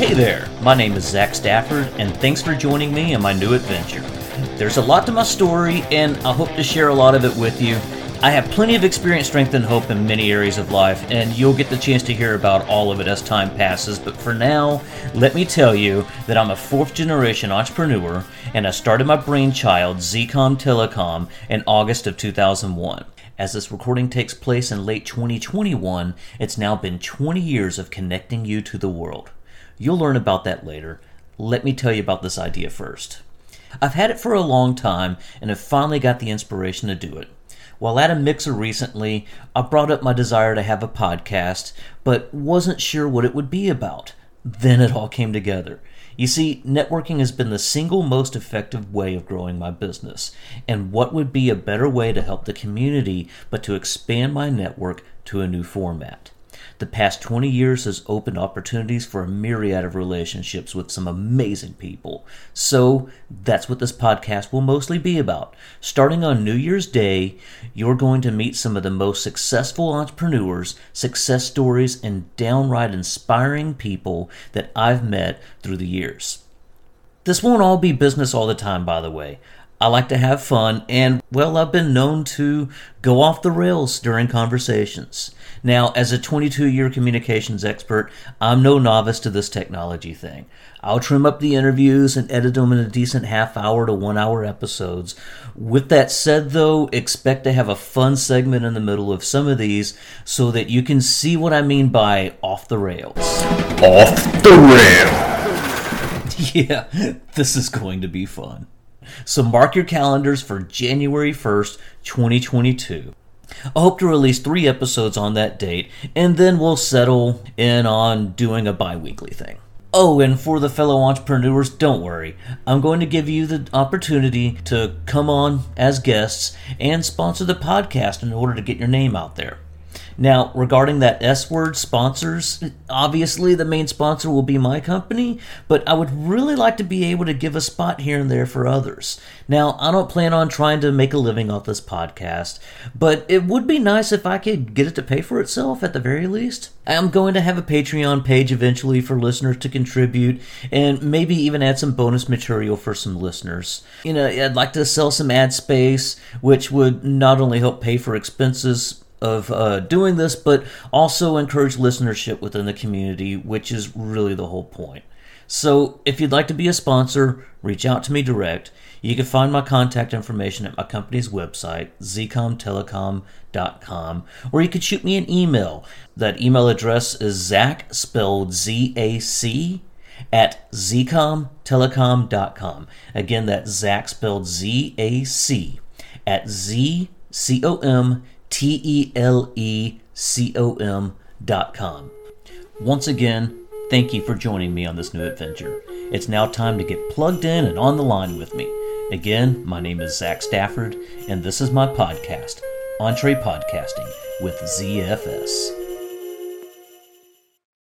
Hey there, my name is Zac Stafford, and thanks for joining me in my new adventure. There's a lot to my story, and I hope to share a lot of it with you. I have plenty of experience, strength, and hope in many areas of life, and you'll get the chance to hear about all of it as time passes. But for now, let me tell you that I'm a fourth generation entrepreneur, and I started my brainchild, Z-Com Telecom, in August of 2001. As this recording takes place in late 2021, it's now been 20 years of connecting you to the world. You'll learn about that later. Let me tell you about this idea first. I've had it for a long time and have finally got the inspiration to do it. While at a mixer recently, I brought up my desire to have a podcast, but wasn't sure what it would be about. Then it all came together. You see, networking has been the single most effective way of growing my business. And what would be a better way to help the community but to expand my network to a new format? The past 20 years has opened opportunities for a myriad of relationships with some amazing people. So that's what this podcast will mostly be about. Starting on New Year's Day, you're going to meet some of the most successful entrepreneurs, success stories, and downright inspiring people that I've met through the years. This won't all be business all the time, by the way. I like to have fun, and well, I've been known to go off the rails during conversations. Now, as a 22 year communications expert, I'm no novice to this technology thing. I'll trim up the interviews and edit them in a decent half hour to one hour episodes. With that said, though, expect to have a fun segment in the middle of some of these so that you can see what I mean by off the rails. Off the rail. Yeah, this is going to be fun. So mark your calendars for January 1st, 2022. I hope to release three episodes on that date, and then we'll settle in on doing a bi weekly thing. Oh, and for the fellow entrepreneurs, don't worry. I'm going to give you the opportunity to come on as guests and sponsor the podcast in order to get your name out there. Now, regarding that S word sponsors, obviously the main sponsor will be my company, but I would really like to be able to give a spot here and there for others. Now, I don't plan on trying to make a living off this podcast, but it would be nice if I could get it to pay for itself at the very least. I'm going to have a Patreon page eventually for listeners to contribute and maybe even add some bonus material for some listeners. You know, I'd like to sell some ad space, which would not only help pay for expenses of uh, doing this, but also encourage listenership within the community, which is really the whole point. So, if you'd like to be a sponsor, reach out to me direct. You can find my contact information at my company's website, zcomtelecom.com, or you could shoot me an email. That email address is Zac, spelled Z A C, at zcomtelecom.com. Again, that's Zac, spelled Z A C, at Z C O M T E L E C O M dot com. Once again, thank you for joining me on this new adventure. It's now time to get plugged in and on the line with me. Again, my name is Zac Stafford, and this is my podcast, EntrePodcasting with ZFS.